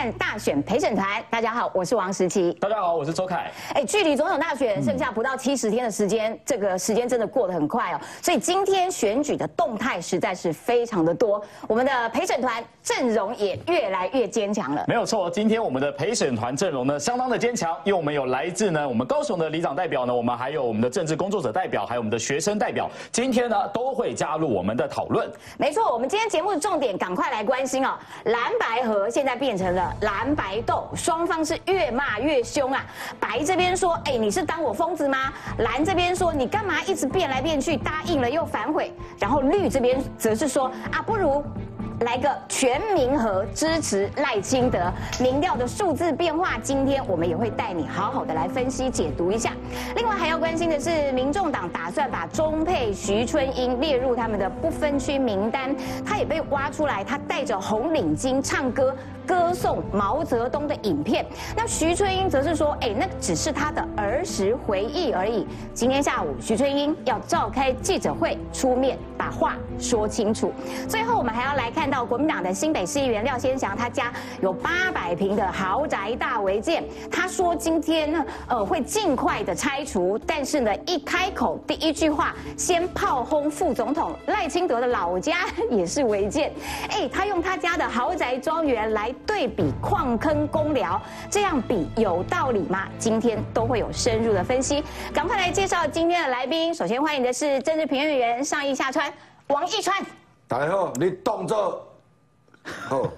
看大选陪审团。大家好，我是王石琪。大家好，我是周凯。哎，距离总统大选剩下不到七十天的时间，这个时间真的过得很快哦。所以今天选举的动态实在是非常的多，我们的陪审团阵容也越来越坚强了。没有错，今天我们的陪审团阵容呢相当的坚强，因为我们有来自呢我们高雄的里长代表呢，我们还有我们的政治工作者代表，还有我们的学生代表，今天呢都会加入我们的讨论。没错，我们今天节目的重点，赶快来关心哦。蓝白河现在变成了蓝白斗，双方是越骂越凶啊。白这边说，哎，你是当我疯子吗？蓝这边说，你干嘛一直变来变去，答应了又反悔。然后绿这边则是说，啊，不如。来个全民和支持赖清德民调的数字变化，今天我们也会带你好好的来分析解读一下。另外还要关心的是，民众党打算把中配徐春英列入他们的不分区名单，他也被挖出来，他戴着红领巾唱歌。歌颂毛泽东的影片，那徐春英则是说：“哎，那只是他的儿时回忆而已。”今天下午，徐春英要召开记者会，出面把话说清楚。最后，我们还要来看到国民党的新北市议员廖先祥，他家有八百平的豪宅大违建，他说今天呢，呃，会尽快的拆除，但是呢，一开口第一句话，先炮轰副总统赖清德的老家也是违建。哎，他用他家的豪宅庄园来。对比矿坑公寮，这样比有道理吗？今天都会有深入的分析，赶快来介绍今天的来宾。首先欢迎的是政治评论员上义下川王义川。大家好，你动作好。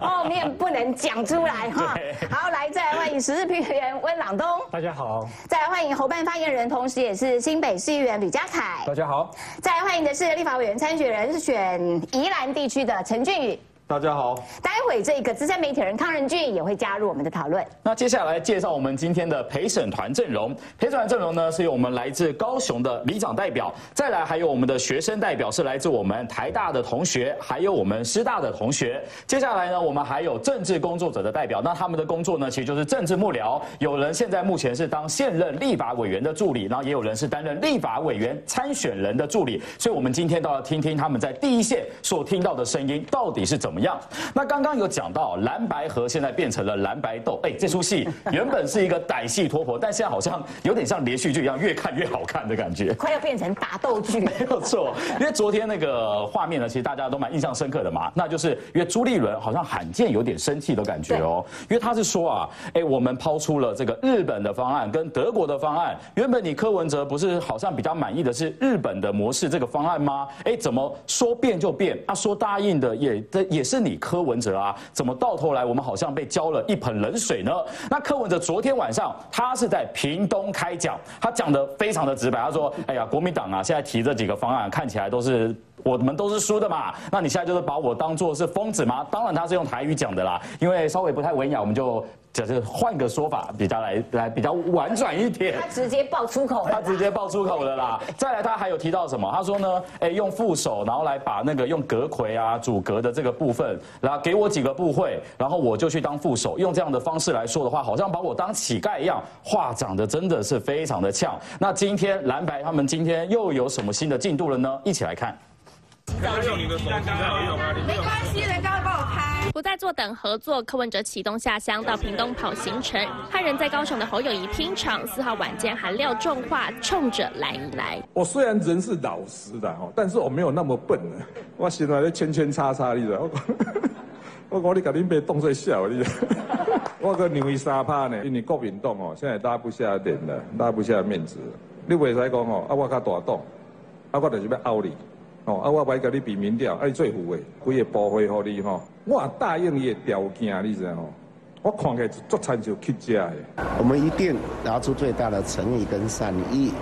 后面不能讲出来哈。好，来再来欢迎时事评论员温朗东。大家好。再来欢迎侯办发言人，同时也是新北市议员吕家凯。大家好。再来欢迎的是立法委员参选人，是选宜兰地区的陈俊宇。大家好，待会这个资深媒体人康仁俊也会加入我们的讨论。那接下来介绍我们今天的陪审团阵容。陪审团阵容呢，是由我们来自高雄的里长代表，再来还有我们的学生代表，是来自我们台大的同学，还有我们师大的同学。接下来呢，我们还有政治工作者的代表，那他们的工作呢，其实就是政治幕僚。有人现在目前是当现任立法委员的助理，然后也有人是担任立法委员参选人的助理。所以，我们今天都要听听他们在第一线所听到的声音到底是怎么样。那刚刚有讲到蓝白河现在变成了蓝白斗，哎，这出戏 原本是一个歹戏拖婆，但现在好像有点像连续剧一样，越看越好看的感觉，快要变成打斗剧。没有错，因为昨天那个画面呢，其实大家都蛮印象深刻的嘛，那就是因为朱立伦好像罕见有点生气的感觉哦，因为他是说啊，哎，我们抛出了这个日本的方案跟德国的方案，原本你柯文哲不是好像比较满意的是日本的模式这个方案吗？哎，怎么说变就变？他说答应的也这也是你。柯文哲啊，怎么到头来我们好像被浇了一盆冷水呢？那柯文哲昨天晚上他是在屏东开讲，他讲的非常的直白，他说：“哎呀，国民党啊，现在提这几个方案看起来都是我们都是输的嘛，那你现在就是把我当做是疯子吗？”当然他是用台语讲的啦，因为稍微不太文雅，我们就。就是换个说法，比较来来比较婉转一点。他直接爆粗口了。他直接爆粗口了啦。再来，他还有提到什么？他说呢，哎，用副手，然后来把那个用隔魁啊、主阁的这个部分，然后给我几个部会，然后我就去当副手。用这样的方式来说的话，好像把我当乞丐一样。话讲的真的是非常的呛。那今天蓝白他们今天又有什么新的进度了呢？一起来看。没关系，人家会帮我开。不再坐等合作，柯文哲启动下乡到屏东跑行程，和人在高雄的侯友谊拼场。四号晚间还撂重话，冲着蓝营来。我虽然人是老实的哈，但是我没有那么笨呢。我现在在圈圈叉叉，你知道？我讲你赶紧别动最小，你。我个牛一沙怕呢，因为国民党哦，现在拉不下脸了，拉不下面子。你袂使讲哦，啊我较大党，啊我就是要拗你。哦，啊，我袂甲你比民调，啊，你最富的，规个部会互你吼，我答应伊的条件，你知吼？我看起来足惨就去食的。我们一定拿出最大的诚意跟善意，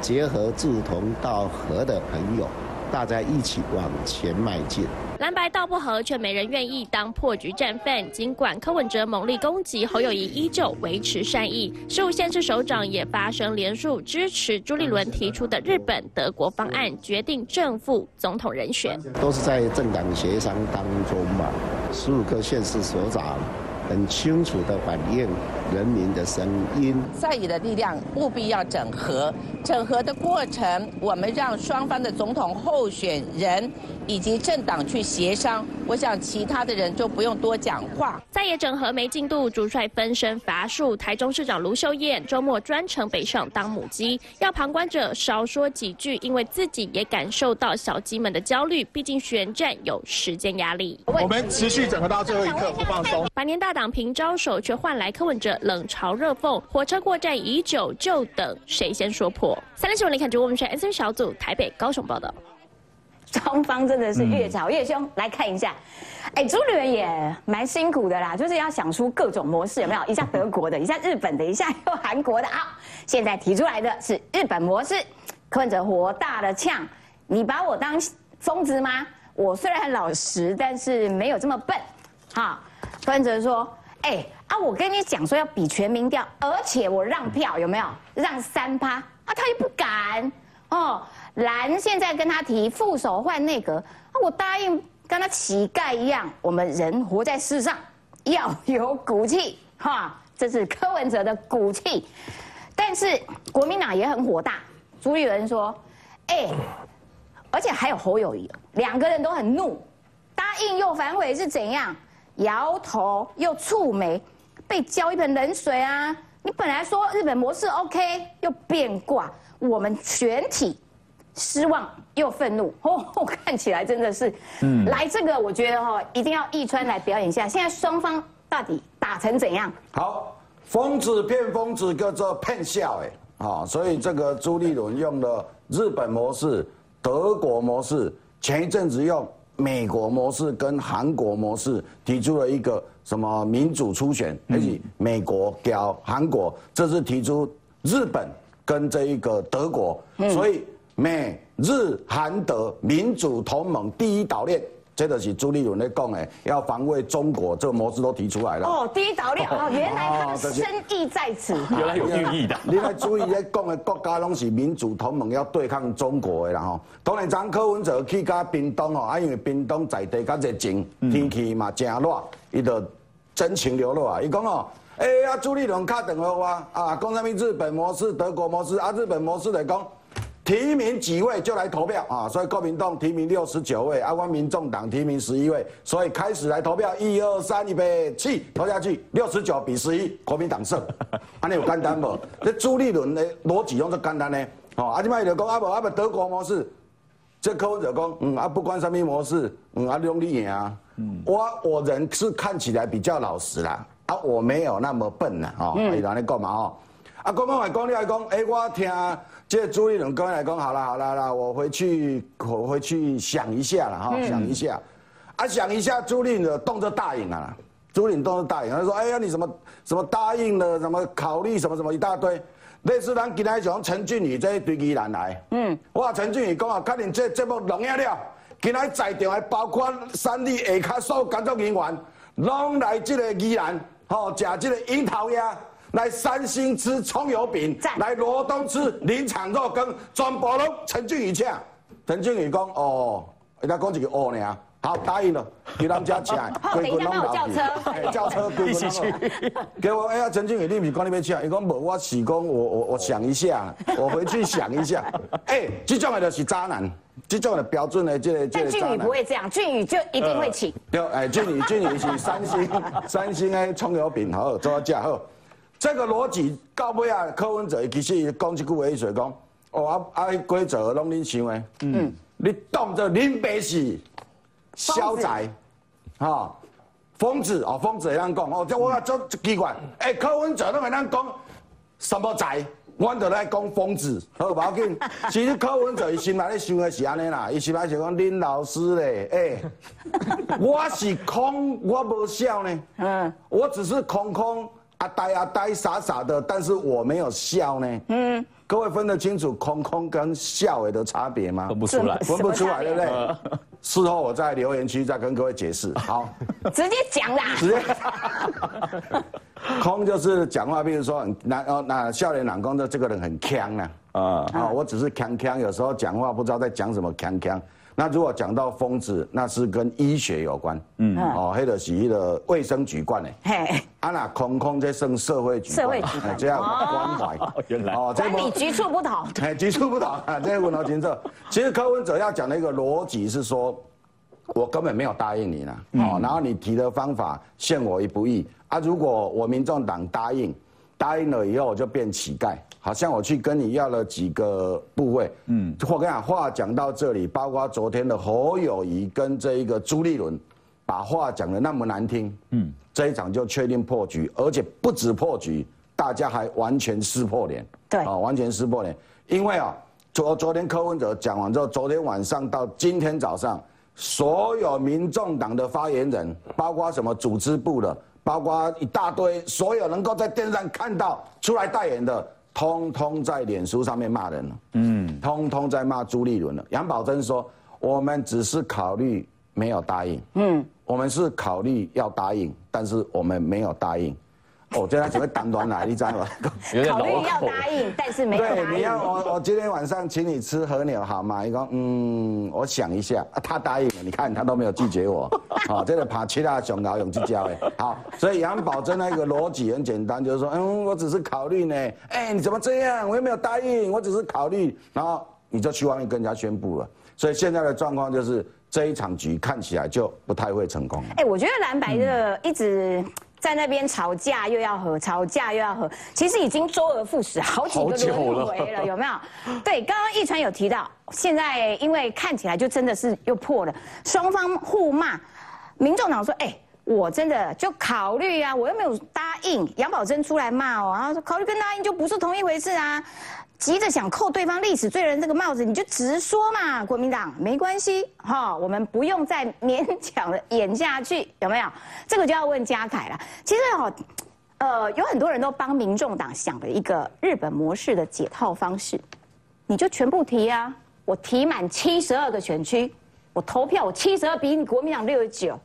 结合志同道合的朋友，大家一起往前迈进。蓝白道不合，却没人愿意当破局战犯。尽管柯文哲猛力攻击，侯友谊依旧维持善意。十五县市首长也发声联署，支持朱立伦提出的日本、德国方案，决定正副总统人选。都是在政党协商当中嘛。十五个县市首长很清楚的反映人民的声音。在野的力量务必要整合，整合的过程，我们让双方的总统候选人以及政党去协商。我想其他的人就不用多讲话。在野整合没进度，主帅分身乏术。台中市长卢秀燕周末专程北上当母鸡，要旁观者少说几句，因为自己也感受到小鸡们的焦虑。毕竟选战有时间压力。我们持续整合到最后一刻，不放松。百年大党平招手，却换来柯文哲冷嘲热讽。火车过站已久，就等谁先说破。三立新闻连看主我们是 S N 小组台北高雄报道。双方真的是越吵越凶，来看一下。哎，朱立伦也蛮辛苦的啦，就是要想出各种模式，有没有？一下德国的，一下日本的，一下又韩国的啊。现在提出来的是日本模式，柯文哲火大的呛：“你把我当疯子吗？我虽然很老实，但是没有这么笨。”哈，柯文哲说：“哎啊，我跟你讲说要比全民调，而且我让票有没有？让三趴啊，他又不敢哦。”蓝现在跟他提副手换内阁，我答应跟他乞丐一样，我们人活在世上要有骨气，哈，这是柯文哲的骨气。但是国民党也很火大，朱立伦说，哎，而且还有侯友谊，两个人都很怒，答应又反悔是怎样？摇头又蹙眉，被浇一盆冷水啊！你本来说日本模式 OK，又变卦，我们全体。失望又愤怒 哦，看起来真的是，嗯，来这个我觉得哈，一定要易川来表演一下。现在双方到底打成怎样？好，疯子骗疯子，叫做骗笑哎，啊，所以这个朱立伦用了日本模式、德国模式，前一阵子用美国模式跟韩国模式，提出了一个什么民主初选，而且美国跟韩国，这是提出日本跟这一个德国，所以。美日韩德民主同盟第一岛链，这个是朱立伦咧讲的，要防卫中国，这个模式都提出来了。哦，第一岛链哦，原来他的深意在此，原来有寓 意的。你来注意咧讲的国家拢是民主同盟，要对抗中国的啦吼。当然，张柯文哲去加冰冻哦，啊，因为冰冻在地较热情，天气嘛正热，伊就真情流露啊。伊讲哦，哎呀，朱立伦卡等我啊，啊，讲什么日本模式、德国模式啊，日本模式来讲。提名几位就来投票啊！所以国民党提名六十九位，阿光民众党提名十一位，所以开始来投票，一二三，预备起，投下去，六十九比十一，国民党胜。安尼有简单无？这朱立伦的逻辑用这简单呢？哦，阿即摆就讲阿无阿无德国模式，这柯文就讲，嗯啊不管什么模式，嗯啊用你赢啊。嗯，我我人是看起来比较老实啦，啊我没有那么笨啦，哦，伊安尼讲嘛哦，啊国民来讲你来讲，哎我听。这朱立伦刚才讲好了，好了啦，我回去，我回去想一下了哈，想一下，啊，想一下，朱立伦动作大应啊，朱立伦动作大应，他说，哎呀，你什么什么答应了，什么考虑什么什么一大堆，类似咱今天从陈俊宇这一堆依然来，嗯，我陈俊宇讲啊，看你这节目龙眼了，今天在场还包括三立下卡所有工作人员，拢来这个宜兰，吼，食这个樱桃鸭。来三星吃葱油饼，来罗东吃林场肉羹，全部拢陈俊宇请。陈俊宇讲哦，人家讲一个哦呢，好答应了，给 他们家请，等一下帮我叫车，叫车 一起去。给我哎呀，陈俊宇，你唔是讲你要请？伊讲无，我是讲我我我想一下，我回去想一下。哎，这种的就是渣男，这种的标准的这个这个俊宇不会这样，俊宇就一定会请。对，哎，俊宇俊宇是三星三星的葱油饼，好做价好。这个逻辑到尾啊，柯文哲其实讲一句话，伊就讲，哦啊啊规则拢恁想的，嗯，你当作林北是小仔，哈，疯子哦，疯子会啷讲哦，这我做奇怪，哎，柯文哲拢会啷讲什么仔？我就来讲疯子，好无要紧。其实柯文哲伊心内咧想的是安尼啦，伊心内想讲林老师咧，哎，我是空，我无笑呢，嗯，我只是空空。阿呆啊呆傻傻的，但是我没有笑呢。嗯，各位分得清楚空空跟笑的差别吗？分不出来，分不出来，对不对？事后我在留言区再跟各位解释。好，直接讲啦。直接。空就是讲话，比如说那哦那笑脸男公的这个人很腔啊啊啊！我只是腔腔，有时候讲话不知道在讲什么腔腔。那如果讲到疯子，那是跟医学有关，嗯，哦，黑的是那个卫生局管呢，嘿，啊那空空这算社会局，社会局哎这样关怀，原来。哦这你局处不同。哎，局处不同。啊，这个问题清楚。其实柯文哲要讲的一个逻辑是说，我根本没有答应你呢，哦，然后你提的方法陷我于不义。啊。如果我民众党答应，答应了以后我就变乞丐，好像我去跟你要了几个部位，嗯，我跟你讲，话讲到这里，包括昨天的侯友谊跟这一个朱立伦，把话讲的那么难听，嗯，这一场就确定破局，而且不止破局，大家还完全撕破脸，对。啊，完全撕破脸，因为啊，昨昨天柯文哲讲完之后，昨天晚上到今天早上，所有民众党的发言人，包括什么组织部的，包括一大堆，所有能够在电视上看到出来代言的，通通在脸书上面骂人了，嗯，通通在骂朱立伦了。杨宝珍说，我们只是考虑没有答应，嗯，我们是考虑要答应，但是我们没有答应。哦，这样只会当端来，你知道吗？有点考虑要。答应，但是没有答对，你要我我今天晚上请你吃和牛好吗？一个嗯，我想一下，啊、他答应了，你看他都没有拒绝我，好、这个爬七大熊老勇去教哎，好，所以杨宝珍那个逻辑很简单，就是说，嗯，我只是考虑呢，哎，你怎么这样？我又没有答应，我只是考虑，然后你就去外面跟人家宣布了，所以现在的状况就是这一场局看起来就不太会成功。哎、我觉得蓝白的一直在那边吵架，又要和，吵架又要和，其实已经周而复始好几个轮回了，有没有？对，刚刚一川有提到，现在因为看起来就真的是又破了，双方互骂，民众党说，哎、我真的就考虑啊，我又没有答应。杨宝珍出来骂哦，然后说考虑跟答应就不是同一回事啊，急着想扣对方历史罪人这个帽子，你就直说嘛，国民党没关系哈，我们不用再勉强的演下去，有没有？这个就要问嘉凯了。其实哦，呃，有很多人都帮民众党想了一个日本模式的解套方式，你就全部提啊，我提满七十二个选区，我投票我七十二比你国民党六十九。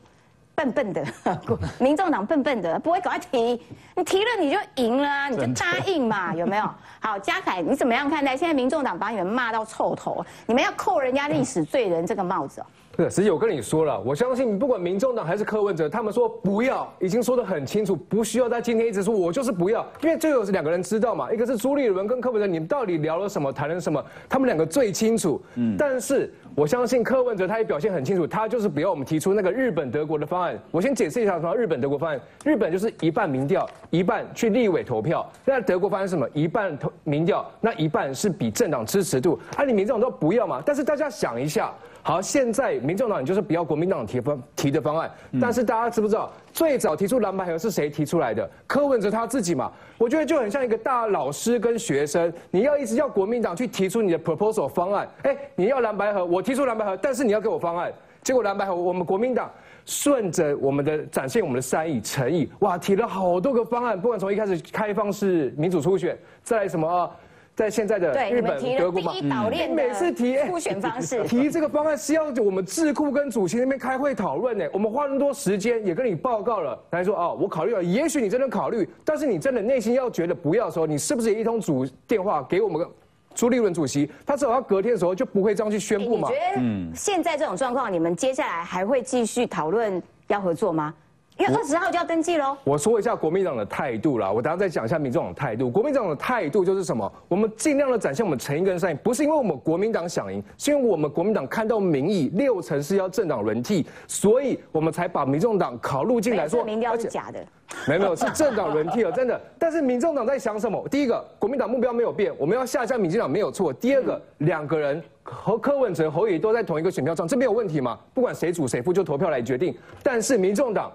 笨笨的，民众党笨笨的，不会赶快提，你提了你就赢了啊，你就答应嘛，有没有？好，嘉凯，你怎么样看待现在民众党把你们骂到臭头，你们要扣人家历史罪人这个帽子哦？对，实际我跟你说了，我相信不管民众党还是柯文哲，他们说不要，已经说得很清楚，不需要在今天一直说我就是不要，因为这有两个人知道嘛，一个是朱立伦跟柯文哲，你们到底聊了什么，谈了什么，他们两个最清楚。嗯，但是我相信柯文哲他也表现很清楚，他就是不要我们提出那个日本德国的方案。我先解释一下什么日本德国方案，日本就是一半民调，一半去立委投票。那德国方案是什么？一半投民调，那一半是比政党支持度。啊，你民众党都不要嘛？但是大家想一下。好，现在民众党就是不要国民党提方提的方案，但是大家知不知道最早提出蓝白合是谁提出来的？柯文哲他自己嘛，我觉得就很像一个大老师跟学生，你要一直要国民党去提出你的 proposal 方案，哎，你要蓝白合，我提出蓝白合，但是你要给我方案，结果蓝白合我们国民党顺着我们的展现我们的善意诚意，哇，提了好多个方案，不管从一开始开放式民主初选，再来什么啊。在现在的，日本你们提、德国嘛，了第一岛链每次提 哎初选方式，提这个方案是要我们智库跟主席那边开会讨论呢。我们花那么多时间，也跟你报告了，来说哦，我考虑了，也许你真的考虑，但是你真的内心要觉得不要的时候，你是不是也一通主电话给我们朱立伦主席？他至少要隔天的时候就不会这样去宣布嘛你觉。得现在这种状况，你们接下来还会继续讨论要合作吗？因为二十号就要登记喽。我说一下国民党的态度啦，我等下再讲一下民众党的态度。国民党的态度就是什么？我们尽量的展现我们诚意跟善意，不是因为我们国民党想赢，是因为我们国民党看到民意六成是要政党轮替，所以我们才把民众党考入进来说，这民调是假的，没有没有，是政党轮替了，真的。但是民众党在想什么？第一个，国民党目标没有变，我们要下架民进党没有错。第二个，两个人和柯文哲、侯友都在同一个选票上，这没有问题嘛？不管谁主谁负，就投票来决定。但是民众党。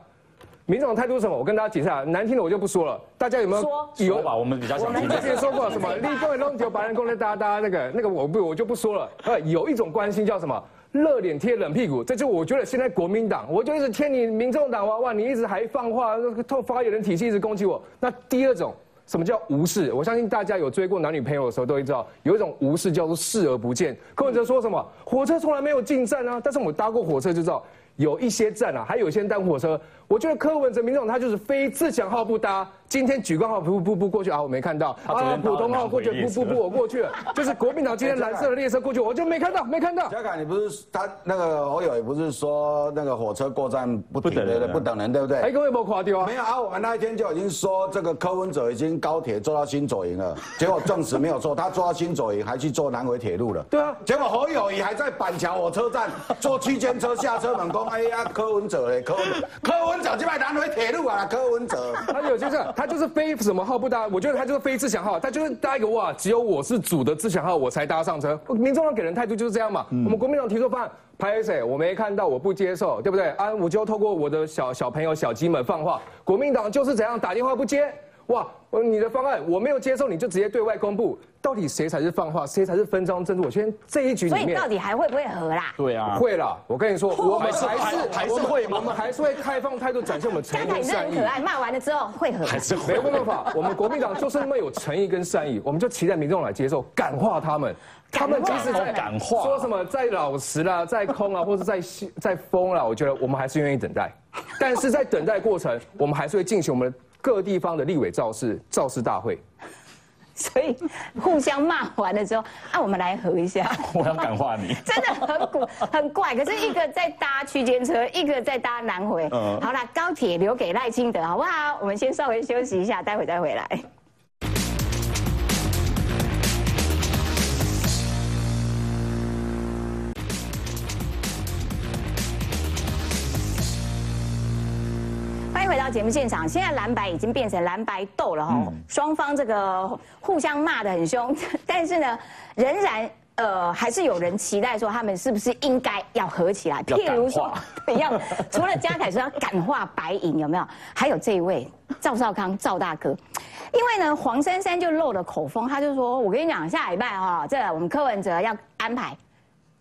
民众党态度是什么？我跟大家解释一下，难听的我就不说了。大家有没有说有吧？我们比较想听之前说过什么？立功龙九白人功的哒哒那个那个我不我就不说了。呃，有一种关心叫什么？热脸贴冷屁股，这就我觉得现在国民党，我就一直贴你民众党哇哇，你一直还放话，透发言人体系一直攻击我。那第二种。什么叫无视？我相信大家有追过男女朋友的时候都会知道，有一种无视叫做视而不见。柯文哲说什么？火车从来没有进站啊！但是我们搭过火车就知道，有一些站啊，还有一些单火车。我觉得柯文哲民众他就是非自强号不搭，今天举光号不不不过去啊，我没看到啊，普通号过去不不不我过去了，就是国民党今天蓝色的列车过去，我就没看到没看到。嘉凯，你不是他那个侯友也不是说那个火车过站不不等人不等人对不对？哎，各位没垮掉啊？没有啊，我们那一天就已经说这个柯文哲已经高铁坐到新左营了，结果证实没有错，他坐到新左营还去坐南回铁路了。对啊，结果侯友谊还在板桥火车站坐区间车下车门工，哎呀，柯文哲嘞，柯柯文哲就在 南回铁路啊，柯文哲。他有就是他就是非什么号不搭，我觉得他就是非自强号，他就是搭一个哇，只有我是主的自强号我才搭上车。民众党给人态度就是这样嘛，我们国民党提出方案，拍谁我没看到，我不接受，对不对？啊，我就透过我的小小朋友小鸡们放话，国民党就是怎样打电话不接。哇，你的方案我没有接受，你就直接对外公布，到底谁才是放话，谁才是分赃证据？我先这一局里面，所以到底还会不会和啦？对啊，会啦。我跟你说，我们还是还是会吗？我们还是会开放态度，展现我们诚意跟善意。可爱，骂完了之后会和，还是没有办法。我们国民党就是那么有诚意跟善意，我们就期待民众来接受，感化他们。他们即使在感化，说什么在老实啦，在空啊，或者在在疯了，我觉得我们还是愿意等待。但是在等待过程，我们还是会进行我们。各地方的立委造势造势大会，所以互相骂完了之后，啊，我们来合一下。我要感化你，真的很古很怪。可是一个在搭区间车，一个在搭南回。嗯，好了，高铁留给赖清德，好不好？我们先稍微休息一下，待会再回来。到节目现场，现在蓝白已经变成蓝白斗了哈，双方这个互相骂的很凶，但是呢，仍然呃还是有人期待说他们是不是应该要合起来，譬如说 要除了嘉凯说要感化白银有没有？还有这一位赵少康赵大哥，因为呢黄珊珊就漏了口风，他就说我跟你讲下礼拜哈，这我们柯文哲要安排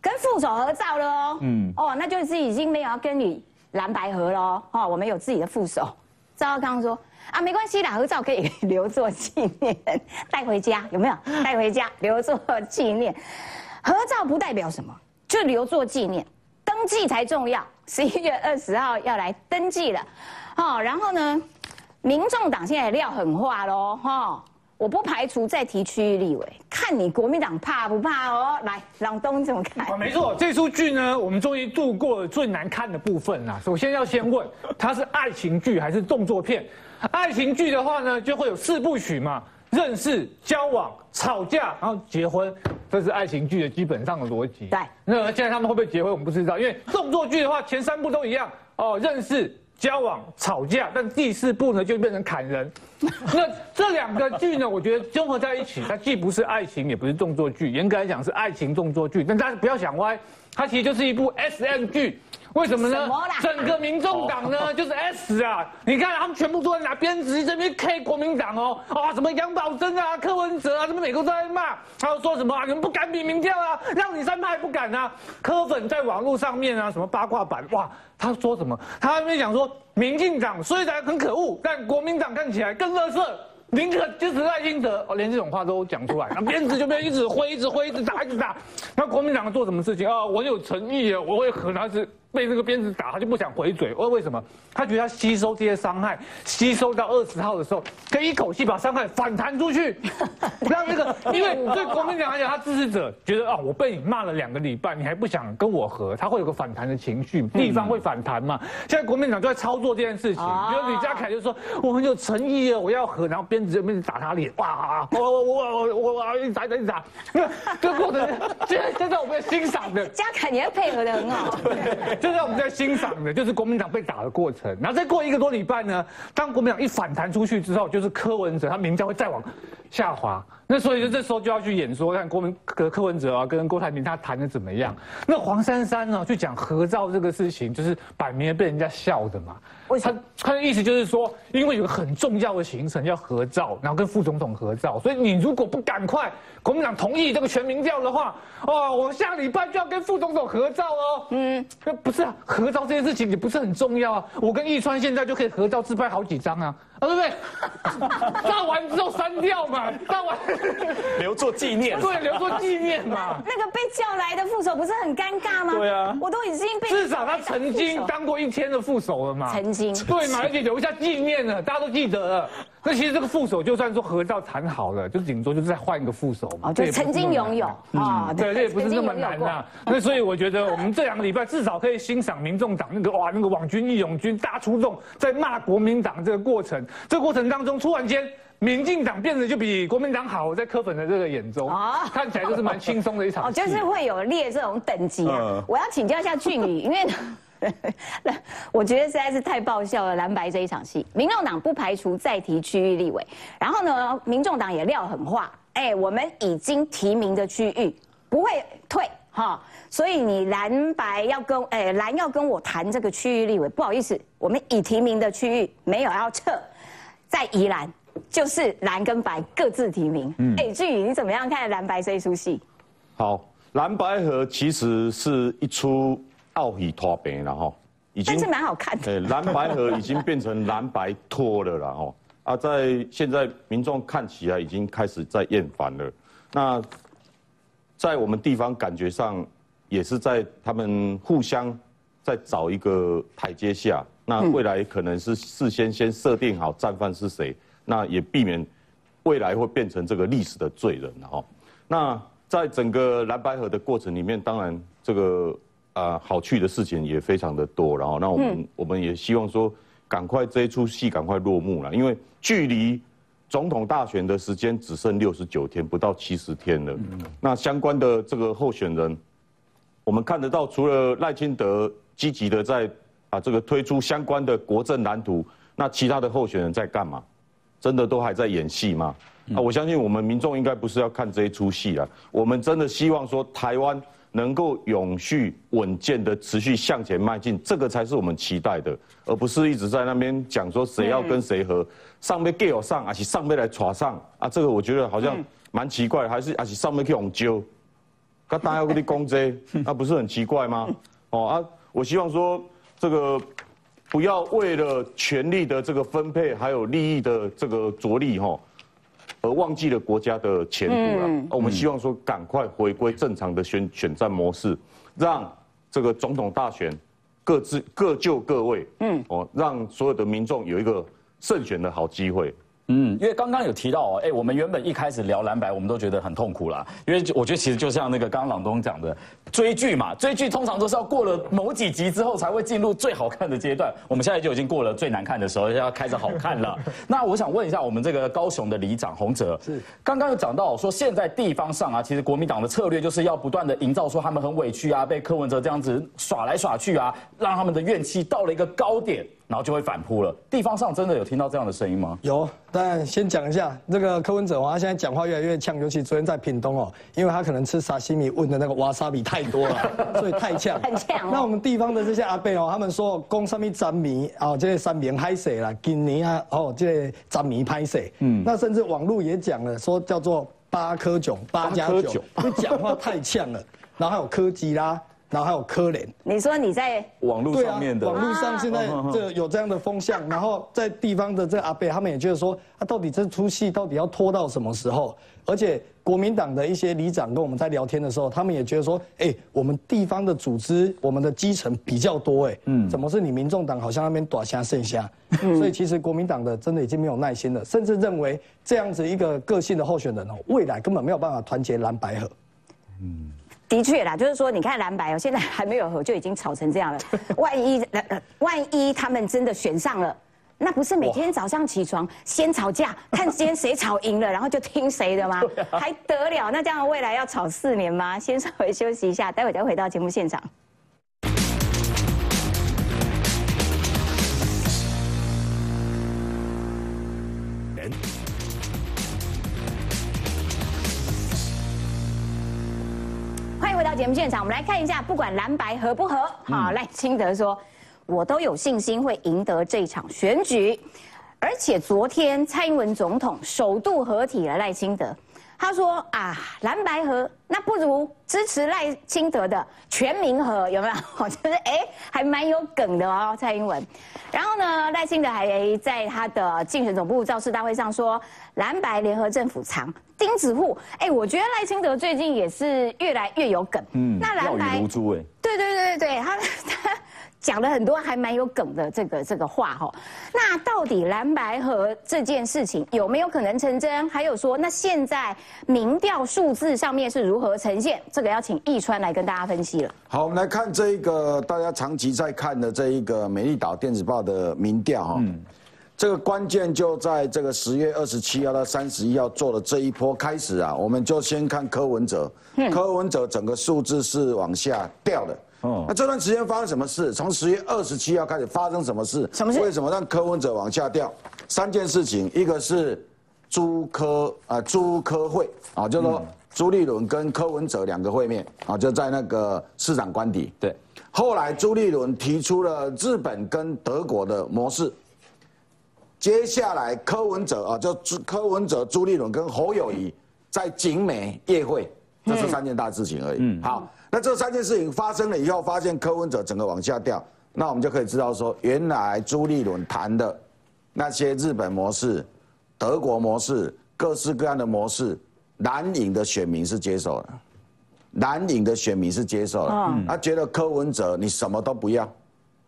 跟副手合照了哦，嗯哦，那就是已经没有要跟你。蓝白合喽，哦，我们有自己的副手。赵少康说：“啊，没关系啦，合照可以 留作纪念，带回家有没有？带回家留作纪念。合照不代表什么，就留作纪念，登记才重要。十一月二十号要来登记了，哦，然后呢，民众党现在料很化喽，哈。”我不排除再提区域立委，看你国民党怕不怕哦。来，朗东怎么看？没错，这出剧呢，我们终于度过了最难看的部分啦。首先要先问，它是爱情剧还是动作片？爱情剧的话呢，就会有四部曲嘛：认识、交往、吵架，然后结婚。这是爱情剧的基本上的逻辑。对。那现在他们会不会结婚，我们不知道。因为动作剧的话，前三部都一样哦，认识。交往吵架，但第四部呢就变成砍人。那这两个剧呢，我觉得综合在一起，它既不是爱情，也不是动作剧，严格来讲是爱情动作剧。但大家不要想歪，它其实就是一部 S M 剧。为什么呢？整个民众党呢就是 S 啊！你看他们全部都在拿鞭子这边 K 国民党哦啊，什么杨宝珍啊、柯文哲啊，什么美国都在骂，还有说什么啊，你们不敢比民调啊，让你三派不敢啊。柯粉在网络上面啊，什么八卦版哇，他说什么？他那边讲说，民进党虽然很可恶，但国民党看起来更乐色。宁可支持赖清德，哦，连这种话都讲出来，那鞭子就被一直挥，一直挥，一直打，一直打。那国民党做什么事情啊？我有诚意啊，我会可能是。被这个鞭子打，他就不想回嘴。为为什么？他觉得他吸收这些伤害，吸收到二十号的时候，可以一口气把伤害反弹出去，让那个，因为对国民党来讲，他支持者觉得啊，我被你骂了两个礼拜，你还不想跟我和，他会有个反弹的情绪，地方会反弹嘛。现在国民党就在操作这件事情，比如李家凯就说我很有诚意啊，我要和，然后鞭子就鞭子打他脸，哇，我我我我我一打一打一打，这个 过程现在现在我们在欣赏的，家凯你还配合的很好。就在我们在欣赏的，就是国民党被打的过程。然后再过一个多礼拜呢，当国民党一反弹出去之后，就是柯文哲他名将会再往下滑。那所以就这时候就要去演说，看国民柯柯文哲啊跟郭台铭他谈的怎么样。那黄珊珊呢，就讲合照这个事情，就是摆明了被人家笑的嘛。他他的意思就是说，因为有个很重要的行程要合照，然后跟副总统合照，所以你如果不赶快，国民党同意这个全民调的话，哦，我下礼拜就要跟副总统合照哦。嗯，那不是啊，合照这件事情也不是很重要啊。我跟易川现在就可以合照自拍好几张啊，啊对不对？照完之后删掉嘛，照完。留作纪念。对，留作纪念嘛。那个被叫来的副手不是很尴尬吗？对啊我都已经被至少他曾经当过一天的副手了嘛。曾经对嘛，而且留下纪念了，大家都记得了。那其实这个副手就算说合照谈好了，就顶多就是再换一个副手嘛。哦，就曾经拥有啊，对，这也不是那么难呐。那所以我觉得我们这两个礼拜至少可以欣赏民众党那个哇，那个网军义勇军大出动，在骂国民党这个过程，这个过程当中突然间。民进党变得就比国民党好，我在柯粉的这个眼中，哦看起来就是蛮轻松的一场 哦，就是会有列这种等级啊嗯。我要请教一下俊宇，因为 我觉得实在是太爆笑了，蓝白这一场戏，民众党不排除再提区域立委，然后呢，民众党也撂狠话，哎，我们已经提名的区域不会退哈，所以你蓝白要跟哎蓝要跟我谈这个区域立委，不好意思，我们已提名的区域没有要撤，在宜兰。就是蓝跟白各自提名，哎、俊宇你怎么样看蓝白这一出戏？好，蓝白河其实是一出奥喜托白了哈，已但是蛮好看的。对，蓝白河已经变成蓝白拖了了哈。啊，在现在民众看起来已经开始在厌烦了。那在我们地方感觉上，也是在他们互相在找一个台阶下。那未来可能是事先先设定好战犯是谁，那也避免未来会变成这个历史的罪人哈。那在整个蓝白河的过程里面，当然这个啊、好去的事情也非常的多，然后那我们、我们也希望说，赶快这一出戏赶快落幕了，因为距离总统大选的时间只剩六十九天，不到七十天了。那相关的这个候选人，我们看得到，除了赖清德积极的在啊这个推出相关的国政蓝图，那其他的候选人在干嘛？真的都还在演戏吗？啊，我相信我们民众应该不是要看这一出戏了，我们真的希望说台湾能够永续稳健的持续向前迈进，这个才是我们期待的，而不是一直在那边讲说谁要跟谁合，上面 get 上，还是上面来耍上啊？这个我觉得好像蛮奇怪，还是还是上面去用揪，他当然要跟你攻击，那不是很奇怪吗？哦啊，我希望说这个不要为了权力的这个分配，还有利益的这个着力哈，而忘记了国家的前途了。嗯我们希望说赶快回归正常的选选战模式，让这个总统大选各自各就各位，嗯，哦，让所有的民众有一个胜选的好机会。嗯，因为刚刚有提到哦，哎，我们原本一开始聊蓝白，我们都觉得很痛苦啦，因为我觉得其实就像那个刚刚朗东讲的，追剧嘛，追剧通常都是要过了某几集之后才会进入最好看的阶段，我们现在就已经过了最难看的时候，要开始好看了。那我想问一下，我们这个高雄的里长洪哲，是。刚刚有讲到说，现在地方上啊，其实国民党的策略就是要不断的营造说他们很委屈啊，被柯文哲这样子耍来耍去啊，让他们的怨气到了一个高点，然后就会反扑了。地方上真的有听到这样的声音吗？有，但先讲一下这个柯文哲哦，他现在讲话越来越呛，尤其昨天在屏东哦，因为他可能吃沙西米问的那个瓦沙比太多了，所以太呛。很呛哦那我们地方的这些阿伯哦，他们说公上面沾米哦，这些三明拍谁啦，今年啊哦，这个沾米拍谁？嗯，那甚至网络也讲了，说叫做八颗囧，八加囧，因为讲话太呛了，然后还有柯基啦，然后还有科联。你说你在网络上面，的，网络上现在这有这样的风向，然后在地方的这阿贝，他们也觉得说，啊，到底这出戏到底要拖到什么时候？而且国民党的一些里长跟我们在聊天的时候，他们也觉得说，哎，我们地方的组织，我们的基层比较多，哎，嗯，怎么是你民众党好像那边短虾剩下？所以其实国民党的真的已经没有耐心了，甚至认为这样子一个个性的候选人哦，未来根本没有办法团结蓝白河。的确啦，就是说，你看蓝白哦，现在还没有合就已经吵成这样了。万一万一他们真的选上了，那不是每天早上起床先吵架，看今天谁吵赢了，然后就听谁的吗？还得了？那这样未来要吵四年吗？先稍微休息一下，待会再回到节目现场。回到节目现场，我们来看一下，不管蓝白合不合，好，赖清德说，我都有信心会赢得这场选举，而且昨天蔡英文总统首度合体了赖清德，他说啊，蓝白河那不如支持赖清德的全民河，有没有？就是哎，还蛮有梗的哦，蔡英文。然后呢，赖清德还在他的竞选总部造势大会上说，蓝白联合政府长钉子户。哎，我觉得赖清德最近也是越来越有梗。嗯，那蓝白如珠哎。对对对对对，他 他。讲了很多还蛮有梗的这个这个话哈，那到底蓝白河这件事情有没有可能成真？还有说，那现在民调数字上面是如何呈现？这个要请易川来跟大家分析了。好，我们来看这一个大家长期在看的这一个美丽岛电子报的民调哈，这个关键就在这个十月二十七号到三十一号做的这一波开始啊，我们就先看柯文哲，柯文哲整个数字是往下掉的。那这段时间发生什么事？从十月二十七号开始发生什么事？什么事？为什么让柯文哲往下掉？三件事情，一个是朱科啊朱科会啊，就是说朱立伦跟柯文哲两个会面啊，就在那个市长官邸。对。后来朱立伦提出了日本跟德国的模式。接下来柯文哲啊，就朱柯文哲、朱立伦跟侯友谊在景美夜会，这是三件大事情而已。嗯。好。那这三件事情发生了以后，发现柯文哲整个往下掉，那我们就可以知道说，原来朱立伦谈的那些日本模式、德国模式、各式各样的模式，蓝营的选民是接受了，蓝营的选民是接受了，他觉得柯文哲你什么都不要，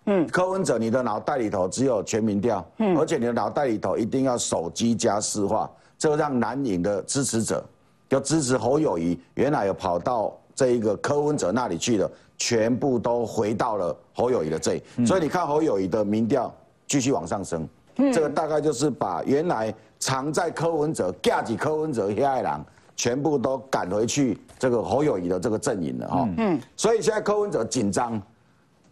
嗯，柯文哲你的脑袋里头只有全民调，嗯，而且你的脑袋里头一定要手机加市话，这让蓝营的支持者要支持侯友谊，原来有跑到。这一个柯文哲那里去了，全部都回到了侯友谊的这，所以你看侯友谊的民调继续往上升，这个大概就是把原来藏在柯文哲、架起柯文哲黑爱狼，全部都赶回去这个侯友谊的这个阵营了哈。嗯，所以现在柯文哲紧张，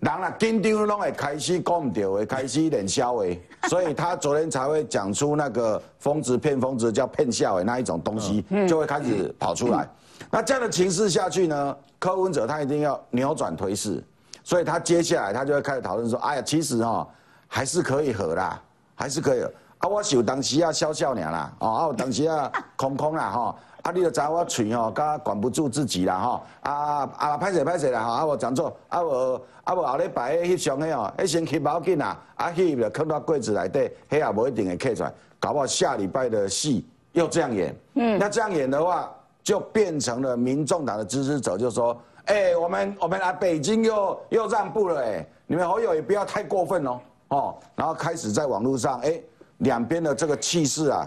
人啊紧张拢会开始讲唔掉的，开始冷笑的，所以他昨天才会讲出那个疯子骗疯子叫骗笑的那一种东西，就会开始跑出来。那这样的情势下去呢？柯文哲他一定要扭转颓势，所以他接下来他就会开始讨论说：“哎呀，其实哈还是可以和啦，还是可以。啊，我是有当时啊笑笑俩啦，哦，啊，我当时啊空空啦，吼，啊，你就知我嘴吼，噶管不住自己啦，吼，啊啊，拍势拍势啦，哈，啊，我讲错，啊，无啊无后礼拜迄上个哦，迄先去冇紧啊，啊，去就放到柜子内底，迄也无一定会刻出来，搞不好下礼拜的戏又这样演，嗯，那这样演的话。就变成了民众党的支持者，就说：“哎，我们我们来北京又又让步了，哎，你们侯友也不要太过分哦，哦。”然后开始在网络上，哎，两边的这个气势啊，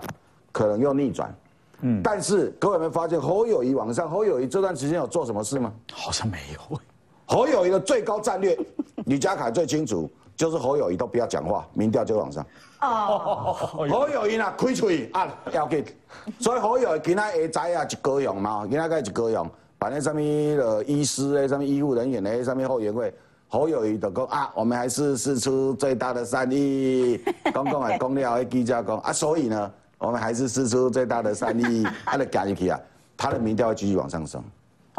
可能又逆转。嗯，但是各位有没有发现侯友谊网上侯友谊这段时间有做什么事吗？好像没有。侯友谊的最高战略，李家凯最清楚，就是侯友谊都不要讲话，民调就往上。哦，侯友谊呐，开嘴啊，要紧，所以侯友谊今仔下仔啊，一高雄嘛，今仔个一高雄，办那什么的医师诶，什么医护人员诶，什么后援会，侯友谊就讲啊，我们还是试出最大的善意，公共诶公了诶记者讲啊，所以呢，我们还是试出最大的善意，啊，就加进去啊，他的民调会继续往上升。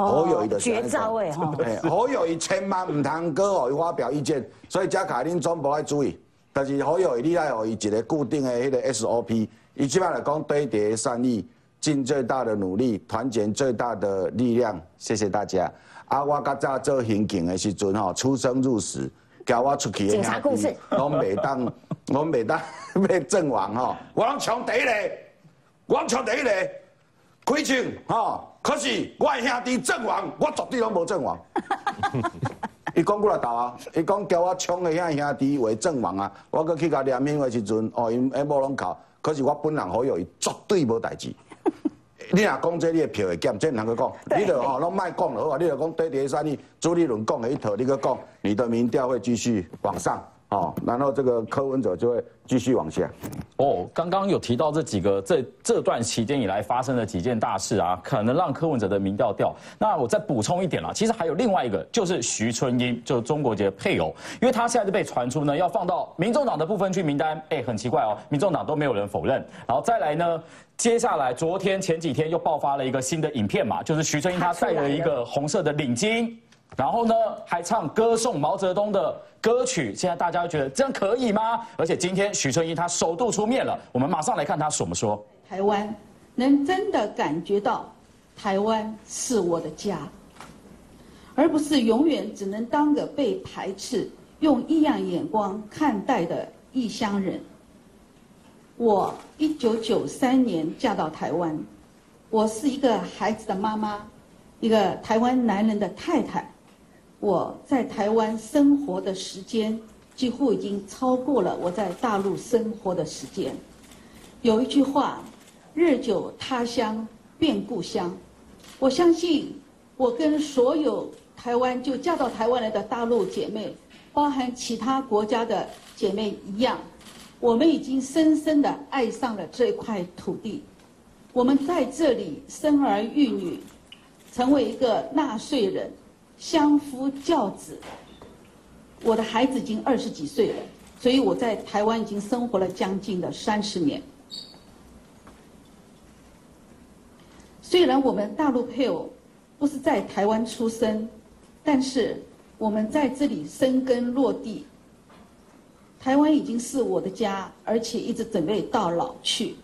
好友谊的绝招诶，好友谊千万唔通搁互伊发表意见，所以加凯恁总部要注意。但是好友你爱有伊一个固定的迄个 SOP，伊即摆来讲对迭善意，尽最大的努力，团结最大的力量。谢谢大家。啊，我较早做刑警的时阵吼，出生入死，叫我出去警察故事，我每当 我每当 要阵亡吼，我拢抢第一个，我抢第一个，开枪吼。可是我兄弟阵亡，我绝对拢无阵亡。伊讲过来斗啊！伊讲叫我冲的遐兄弟为阵亡啊！我搁去甲念名的时阵，哦，因下某拢哭，可是我本人好友，伊绝对无代志。你若讲这，你的票会减，这唔通去讲。你著吼拢卖讲了，好啊！你著讲对第三，你朱立伦讲的一套，你搁讲，你的民调会继续往上。哦，然后这个柯文哲就会继续往下。哦，刚刚有提到这几个这这段期间以来发生的几件大事啊，可能让柯文哲的民调掉。那我再补充一点啦，其实还有另外一个，就是徐春英，就是中国籍配偶，因为他现在就被传出呢要放到民众党的部分去名单。哎，很奇怪哦，民众党都没有人否认。然后再来呢，接下来昨天前几天又爆发了一个新的影片嘛，就是徐春英她戴了一个红色的领巾。然后呢，还唱歌颂毛泽东的歌曲，现在大家觉得这样可以吗？而且今天许春英她首度出面了，我们马上来看她怎么说。台湾能真的感觉到台湾是我的家，而不是永远只能当个被排斥、用异样眼光看待的异乡人。我一九九三年嫁到台湾，我是一个孩子的妈妈，一个台湾男人的太太。我在台湾生活的时间几乎已经超过了我在大陆生活的时间。有一句话：“日久他乡变故乡。”我相信，我跟所有台湾就嫁到台湾来的大陆姐妹，包含其他国家的姐妹一样，我们已经深深的爱上了这块土地。我们在这里生儿育女，成为一个纳税人。相夫教子，我的孩子已经二十几岁了，所以我在台湾已经生活了将近的三十年。虽然我们大陆配偶不是在台湾出生，但是我们在这里生根落地。台湾已经是我的家，而且一直准备到老去。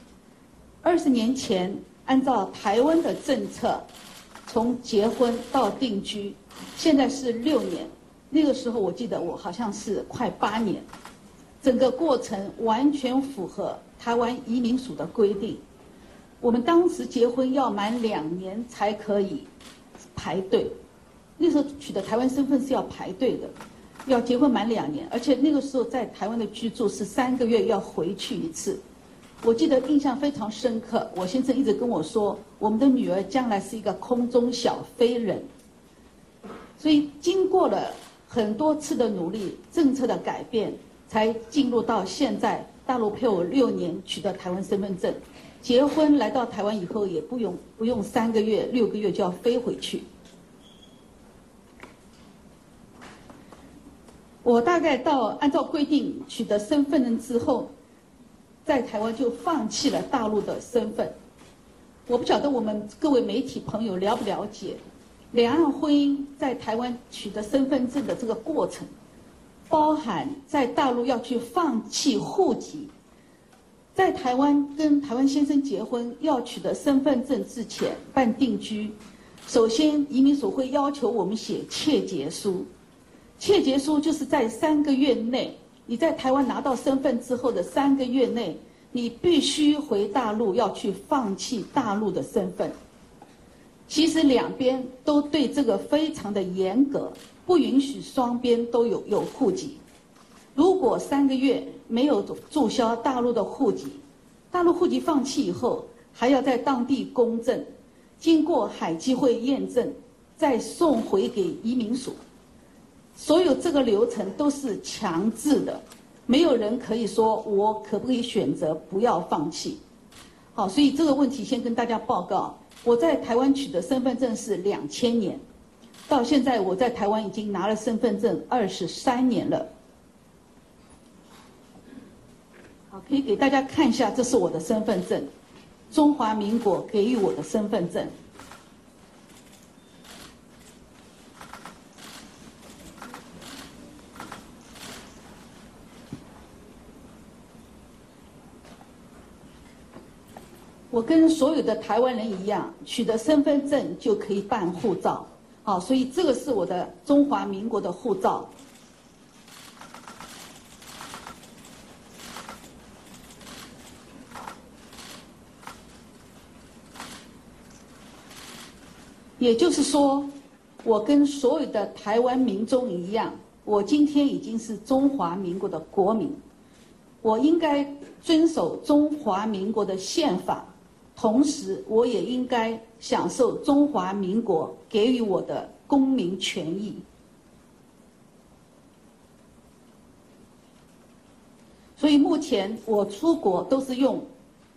二十年前，按照台湾的政策，从结婚到定居。现在是六年，那个时候我记得我好像是快八年，整个过程完全符合台湾移民署的规定。我们当时结婚要满两年才可以排队，那时候取得台湾身份是要排队的，要结婚满两年，而且那个时候在台湾的居住是三个月要回去一次。我记得印象非常深刻，我先生一直跟我说，我们的女儿将来是一个空中小飞人。所以经过了很多次的努力，政策的改变，才进入到现在大陆配偶六年取得台湾身份证，结婚来到台湾以后也不用不用三个月六个月就要飞回去。我大概到按照规定取得身份证之后，在台湾就放弃了大陆的身份。我不晓得我们各位媒体朋友了不了解。两岸婚姻在台湾取得身份证的这个过程，包含在大陆要去放弃户籍，在台湾跟台湾先生结婚要取得身份证之前办定居，首先移民署会要求我们写切结书，切结书就是在三个月内，你在台湾拿到身份之后的三个月内，你必须回大陆要去放弃大陆的身份。其实两边都对这个非常的严格，不允许双边都有有户籍。如果三个月没有注销大陆的户籍，大陆户籍放弃以后，还要在当地公证，经过海基会验证，再送回给移民署。所有这个流程都是强制的，没有人可以说我可不可以选择不要放弃。好，所以这个问题先跟大家报告。我在台湾取得身份证是两千年，到现在我在台湾已经拿了身份证二十三年了。好，可以给大家看一下，这是我的身份证，中华民国给予我的身份证。我跟所有的台湾人一样，取得身份证就可以办护照，好，所以这个是我的中华民国的护照。也就是说，我跟所有的台湾民众一样，我今天已经是中华民国的国民，我应该遵守中华民国的宪法。同时，我也应该享受中华民国给予我的公民权益。所以目前我出国都是用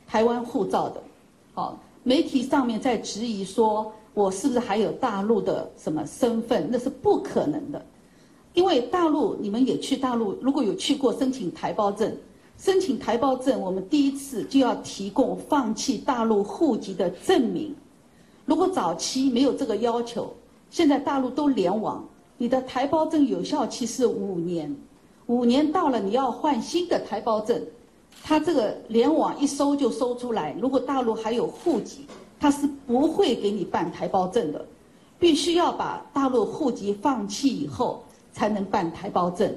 台湾护照的。好，媒体上面在质疑说我是不是还有大陆的什么身份？那是不可能的，因为大陆你们也去大陆，如果有去过申请台胞证。申请台胞证，我们第一次就要提供放弃大陆户籍的证明。如果早期没有这个要求，现在大陆都联网，你的台胞证有效期是五年，五年到了你要换新的台胞证，他这个联网一搜就搜出来，如果大陆还有户籍，他是不会给你办台胞证的，必须要把大陆户籍放弃以后才能办台胞证。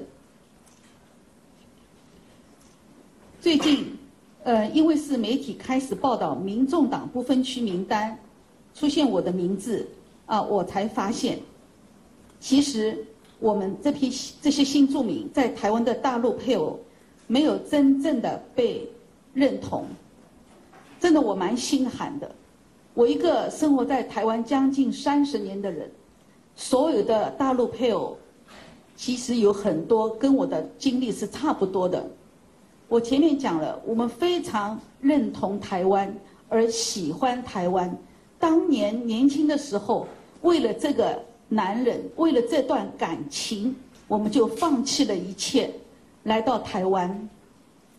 最近，呃，因为是媒体开始报道民众党不分区名单出现我的名字，啊，我才发现，其实我们这批这些新住民在台湾的大陆配偶。没有真正的被认同，真的我蛮心寒的。我一个生活在台湾将近三十年的人，所有的大陆配偶，其实有很多跟我的经历是差不多的。我前面讲了，我们非常认同台湾，而喜欢台湾。当年年轻的时候，为了这个男人，为了这段感情，我们就放弃了一切。来到台湾，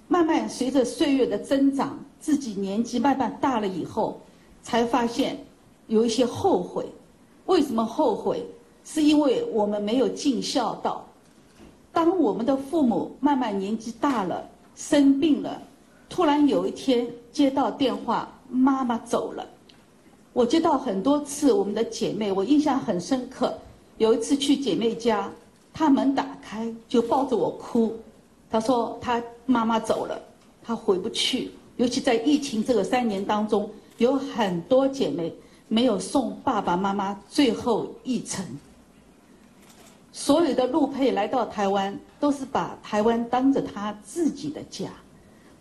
慢慢随着岁月的增长，自己年纪慢慢大了以后，才发现有一些后悔。为什么后悔？是因为我们没有尽孝道。当我们的父母慢慢年纪大了，生病了，突然有一天接到电话，妈妈走了。我接到很多次我们的姐妹，我印象很深刻。有一次去姐妹家，她门打开就抱着我哭。她说她妈妈走了，她回不去。尤其在疫情这个三年当中，有很多姐妹没有送爸爸妈妈最后一程。所有的陆配来到台湾，都是把台湾当着他自己的家。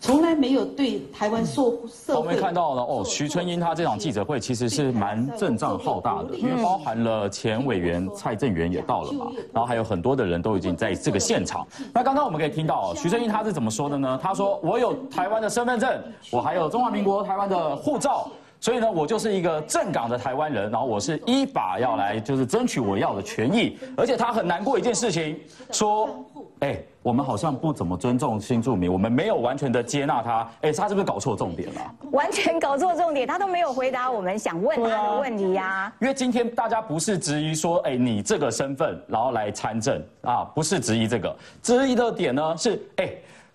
从来没有对台湾社社会。我们看到了哦，徐春英他这场记者会其实是蛮阵仗浩大的，因为包含了前委员蔡正元也到了嘛，然后还有很多的人都已经在这个现场。那刚刚我们可以听到哦徐春英他是怎么说的呢？他说：“我有台湾的身份证，我还有中华民国台湾的护照，所以呢，我就是一个正港的台湾人。然后我是依法要来就是争取我要的权益。而且他很难过一件事情，说。”哎，我们好像不怎么尊重新住民，我们没有完全的接纳他。哎，他是不是搞错重点了？完全搞错重点，他都没有回答我们想问他的问题呀。因为今天大家不是质疑说，哎，你这个身份然后来参政啊，不是质疑这个，质疑的点呢是，哎。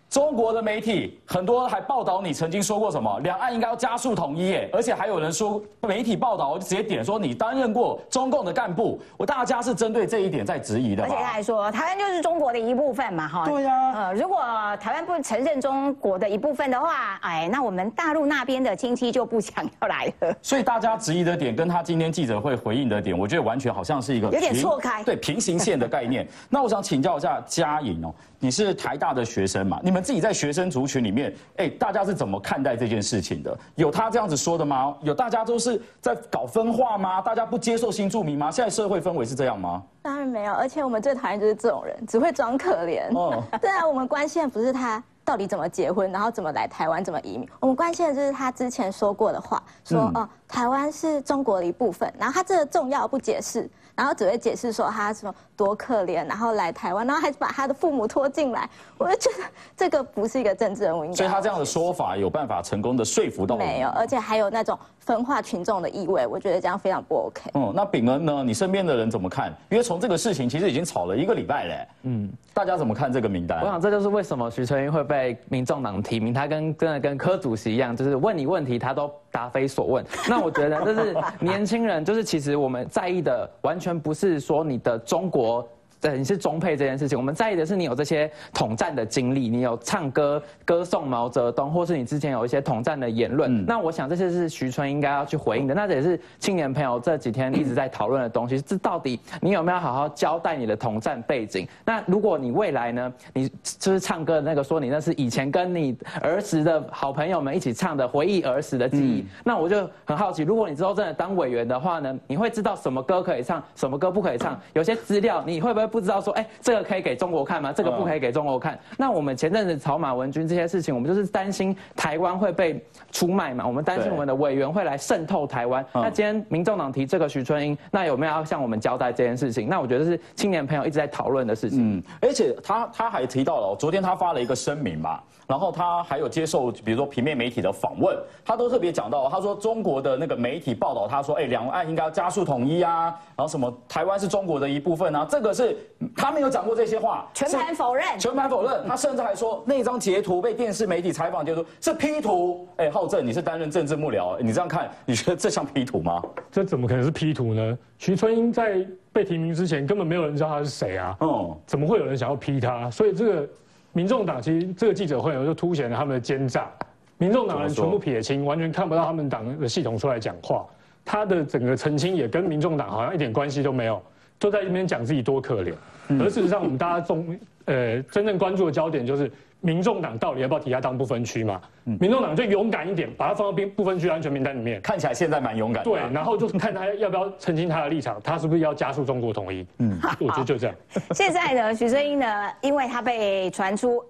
中国的媒体很多还报道你曾经说过什么，两岸应该要加速统一，耶，而且还有人说媒体报道，我就直接点说你担任过中共的干部，我大家是针对这一点在质疑的。而且他还说台湾就是中国的一部分嘛，哈。对呀。呃，如果台湾不承认中国的一部分的话，哎，那我们大陆那边的亲戚就不想要来了。所以大家质疑的点跟他今天记者会回应的点，我觉得完全好像是一个有点错开，对平行线的概念。那我想请教一下嘉颖哦。你是台大的学生嘛？你们自己在学生族群里面，哎，大家是怎么看待这件事情的？有他这样子说的吗？有大家都是在搞分化吗？大家不接受新住民吗？现在社会氛围是这样吗？当然没有，而且我们最讨厌就是这种人，只会装可怜。哦，对啊，我们关心的不是他到底怎么结婚，然后怎么来台湾，怎么移民，我们关心的就是他之前说过的话，说哦，台湾是中国的一部分，然后他这个重要不解释。然后只会解释说他什么多可怜，然后来台湾，然后还把他的父母拖进来，我就觉得这个不是一个政治人物应该。所以他这样的说法有办法成功的说服到没有，而且还有那种分化群众的意味，我觉得这样非常不 OK。嗯，那炳恩呢？你身边的人怎么看？因为从这个事情其实已经吵了一个礼拜嘞。嗯，大家怎么看这个名单？我想这就是为什么徐春英会被民众党提名，他跟真的跟柯主席一样，就是问你问题他都。答非所问，那我觉得就是年轻人，就是其实我们在意的完全不是说你的中国。对，你是中配这件事情，我们在意的是你有这些统战的经历，你有唱歌歌颂毛泽东，或是你之前有一些统战的言论。那我想这些是徐春应该要去回应的。那这也是青年朋友这几天一直在讨论的东西。这到底你有没有好好交代你的统战背景？那如果你未来呢，你就是唱歌的那个说你那是以前跟你儿时的好朋友们一起唱的回忆儿时的记忆，那我就很好奇，如果你之后真的当委员的话呢，你会知道什么歌可以唱，什么歌不可以唱？有些资料你会不会？不知道说，哎，这个可以给中国看吗？这个不可以给中国看。那我们前阵子草马文君这些事情，我们就是担心台湾会被出卖嘛。我们担心我们的委员会来渗透台湾。那今天民众党提这个徐春英，那有没有要向我们交代这件事情？那我觉得是青年朋友一直在讨论的事情。嗯，而且他他还提到了，昨天他发了一个声明嘛。然后他还有接受，比如说平面媒体的访问，他都特别讲到，他说中国的那个媒体报道，他说，哎，两岸应该要加速统一啊，然后什么台湾是中国的一部分啊，这个是他没有讲过这些话，全盘否认，全盘否认。他甚至还说那张截图被电视媒体采访截图是 P 图。哎，浩正，你是担任政治幕僚，你这样看，你觉得这像 P 图吗？这怎么可能是 P 图呢？徐春英在被提名之前，根本没有人知道他是谁啊。哦，怎么会有人想要 P 他？所以这个民众党其实这个记者会就凸显了他们的奸诈。民众党人全部撇清，完全看不到他们党的系统出来讲话。他的整个澄清也跟民众党好像一点关系都没有，都在一边讲自己多可怜。而事实上，我们大家中呃真正关注的焦点就是民众党到底要不要提他当不分区嘛？民众党就勇敢一点，把他放到兵不分区安全名单里面。看起来现在蛮勇敢。对，然后就是看他要不要澄清他的立场，他是不是要加速中国统一？嗯，我觉得就这样。现在呢，徐正英呢，因为他被传出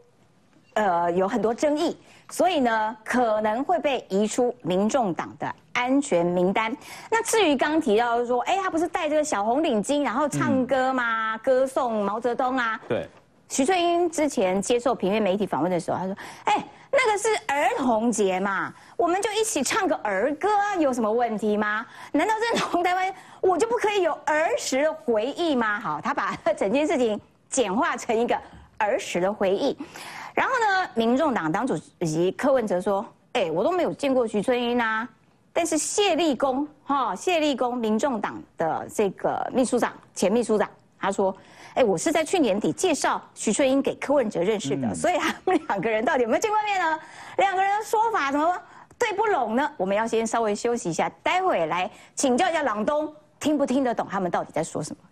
呃有很多争议。所以呢，可能会被移出民众党的安全名单。那至于刚提到说，哎，他不是戴这个小红领巾，然后唱歌吗？歌颂毛泽东啊？对。徐翠英之前接受平面媒体访问的时候，他说：“哎，那个是儿童节嘛，我们就一起唱个儿歌，有什么问题吗？难道认同台湾，我就不可以有儿时的回忆吗？”好，他把 整件事情简化成一个儿时的回忆。然后呢，民众党党主席柯文哲说：“哎，我都没有见过徐春英啊。”但是谢立功，哈，谢立功，民众党的这个秘书长，前秘书长，他说：“哎，我是在去年底介绍徐春英给柯文哲认识的，所以他们两个人到底有没有见过面呢？两个人的说法怎么对不拢呢？我们要先稍微休息一下，待会来请教一下朗东，听不听得懂他们到底在说什么？”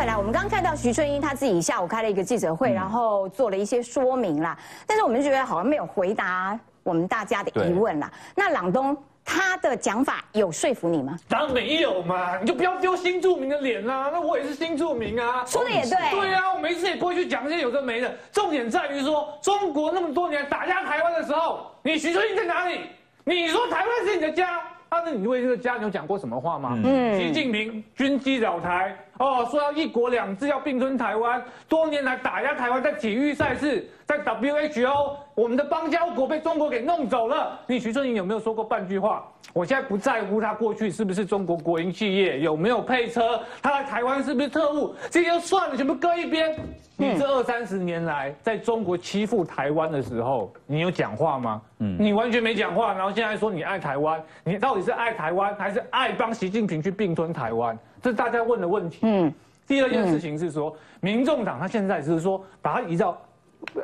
回来，我们刚刚看到徐春英他自己下午开了一个记者会，然后做了一些说明啦。但是我们就觉得好像没有回答我们大家的疑问啦。那朗东他的讲法有说服你吗？当然没有嘛，你就不要丢新著名的脸啦。那我也是新著名啊，说的也对。对啊，我每次也不会去讲一些有的没的。重点在于说，中国那么多年打压台湾的时候，你徐春英在哪里？你说台湾是你的家？啊，那你为这个家，你有讲过什么话吗？嗯，习近平军机扰台，哦，说要一国两制，要并吞台湾，多年来打压台湾，在体育赛事，在 WHO，我们的邦交国被中国给弄走了。你徐春莹有没有说过半句话？我现在不在乎他过去是不是中国国营企业，有没有配车，他来台湾是不是特务，这些算了，全部搁一边。你这二三十年来在中国欺负台湾的时候，你有讲话吗？嗯，你完全没讲话，然后现在说你爱台湾，你到底是爱台湾还是爱帮习近平去并吞台湾？这是大家问的问题。嗯，第二件事情是说，民众党他现在只是说把他移到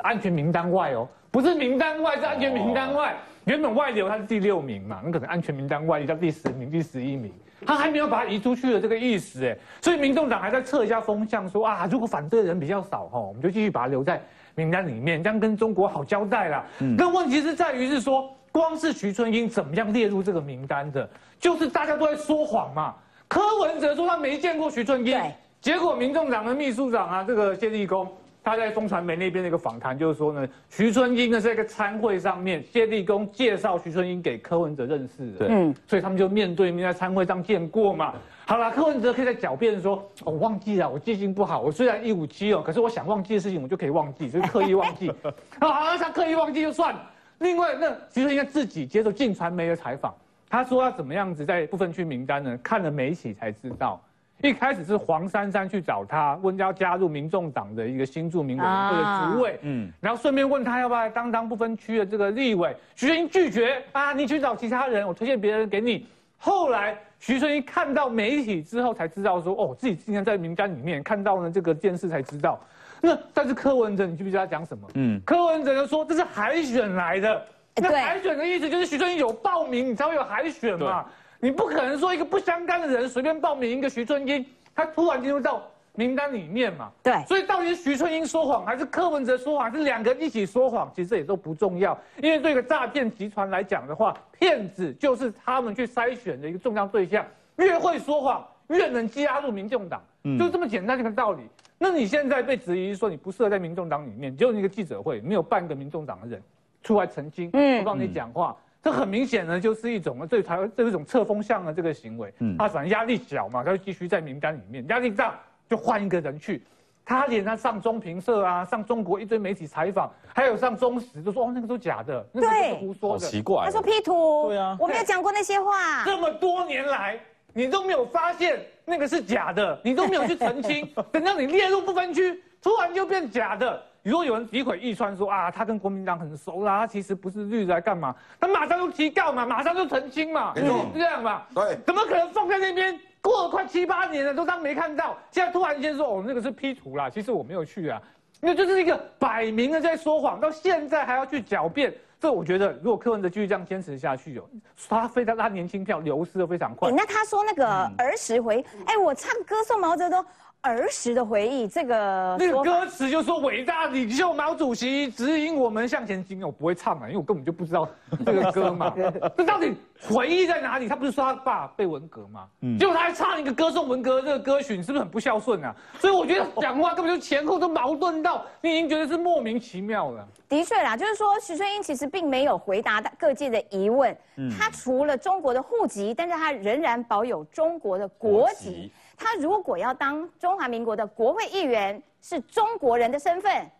安全名单外哦，不是名单外，是安全名单外。原本外流他是第六名嘛，那可能安全名单外移到第十名、第十一名。他还没有把它移出去的这个意思，哎，所以民众党还在测一下风向，说啊，如果反对的人比较少，哈，我们就继续把它留在名单里面，这样跟中国好交代啦。嗯，但问题是在于是说，光是徐春英怎么样列入这个名单的，就是大家都在说谎嘛。柯文哲说他没见过徐春英，结果民众党的秘书长啊，这个谢立功。他在中传媒那边的一个访谈，就是说呢，徐春英呢是在一个参会上面，谢立功介绍徐春英给柯文哲认识的，嗯，所以他们就面对面在参会上见过嘛。好了，柯文哲可以在狡辩说，我忘记了，我记性不好，我虽然一五七哦，可是我想忘记的事情我就可以忘记，就是刻意忘记。好，他刻意忘记就算。另外，那徐春英自己接受进传媒的采访，他说要怎么样子在部分区名单呢？看了媒体才知道。一开始是黄珊珊去找他，问要加入民众党的一个新著名委员会的主委，嗯，然后顺便问他要不要来当当不分区的这个立委。徐春英拒绝啊，你去找其他人，我推荐别人给你。后来徐春英看到媒体之后才知道说，哦，自己今天在名单里面看到了这个电视才知道。那但是柯文哲，你记不记得他讲什么？嗯，柯文哲就说这是海选来的。那海选的意思就是徐春英有报名，你才会有海选嘛。你不可能说一个不相干的人随便报名一个徐春英，他突然进入到名单里面嘛？对。所以到底是徐春英说谎，还是柯文哲说谎，还是两个人一起说谎？其实这也都不重要，因为对一个诈骗集团来讲的话，骗子就是他们去筛选的一个重要对象。越会说谎，越能加入民众党，就这么简单一个道理。那你现在被质疑说你不适合在民众党里面，就那个记者会没有半个民众党的人出来澄清，不帮你讲话。这很明显呢，就是一种对台湾这一种侧风向的这个行为。嗯，他反正压力小嘛，他就继续在名单里面；压力大就换一个人去。他连他上中评社啊，上中国一堆媒体采访，还有上中时，就说哦那个都假的，那个都是胡说的，奇怪。他说 P 图，对啊，我没有讲过那些话。这么多年来，你都没有发现那个是假的，你都没有去澄清，等到你列入不分区，突然就变假的。如果有人诋毁易川说啊，他跟国民党很熟啦，他其实不是绿的，干嘛？他马上就提告嘛，马上就澄清嘛，没错这样嘛？对，怎么可能放在那边？过了快七八年了，都当没看到。现在突然间说，哦，那个是 P 图啦，其实我没有去啊，那就是一个摆明了在说谎。到现在还要去狡辩，这我觉得，如果柯文哲继续这样坚持下去，哦，他非常他年轻票流失的非常快。那他说那个儿时回，哎，我唱歌送毛泽东。儿时的回忆，这个那个歌词就说伟大领袖毛主席指引我们向前进，我不会唱啊，因为我根本就不知道这个歌嘛。这到底回忆在哪里？他不是说他爸被文革吗？嗯，结果他还唱一个歌颂文革这个歌曲，你是不是很不孝顺啊？所以我觉得讲话根本就前后都矛盾到，你已经觉得是莫名其妙了。的确啦，就是说徐春英其实并没有回答各界的疑问，他除了中国的户籍，但是他仍然保有中国的国籍。他如果要当中华民国的国会议员，是中国人的身份，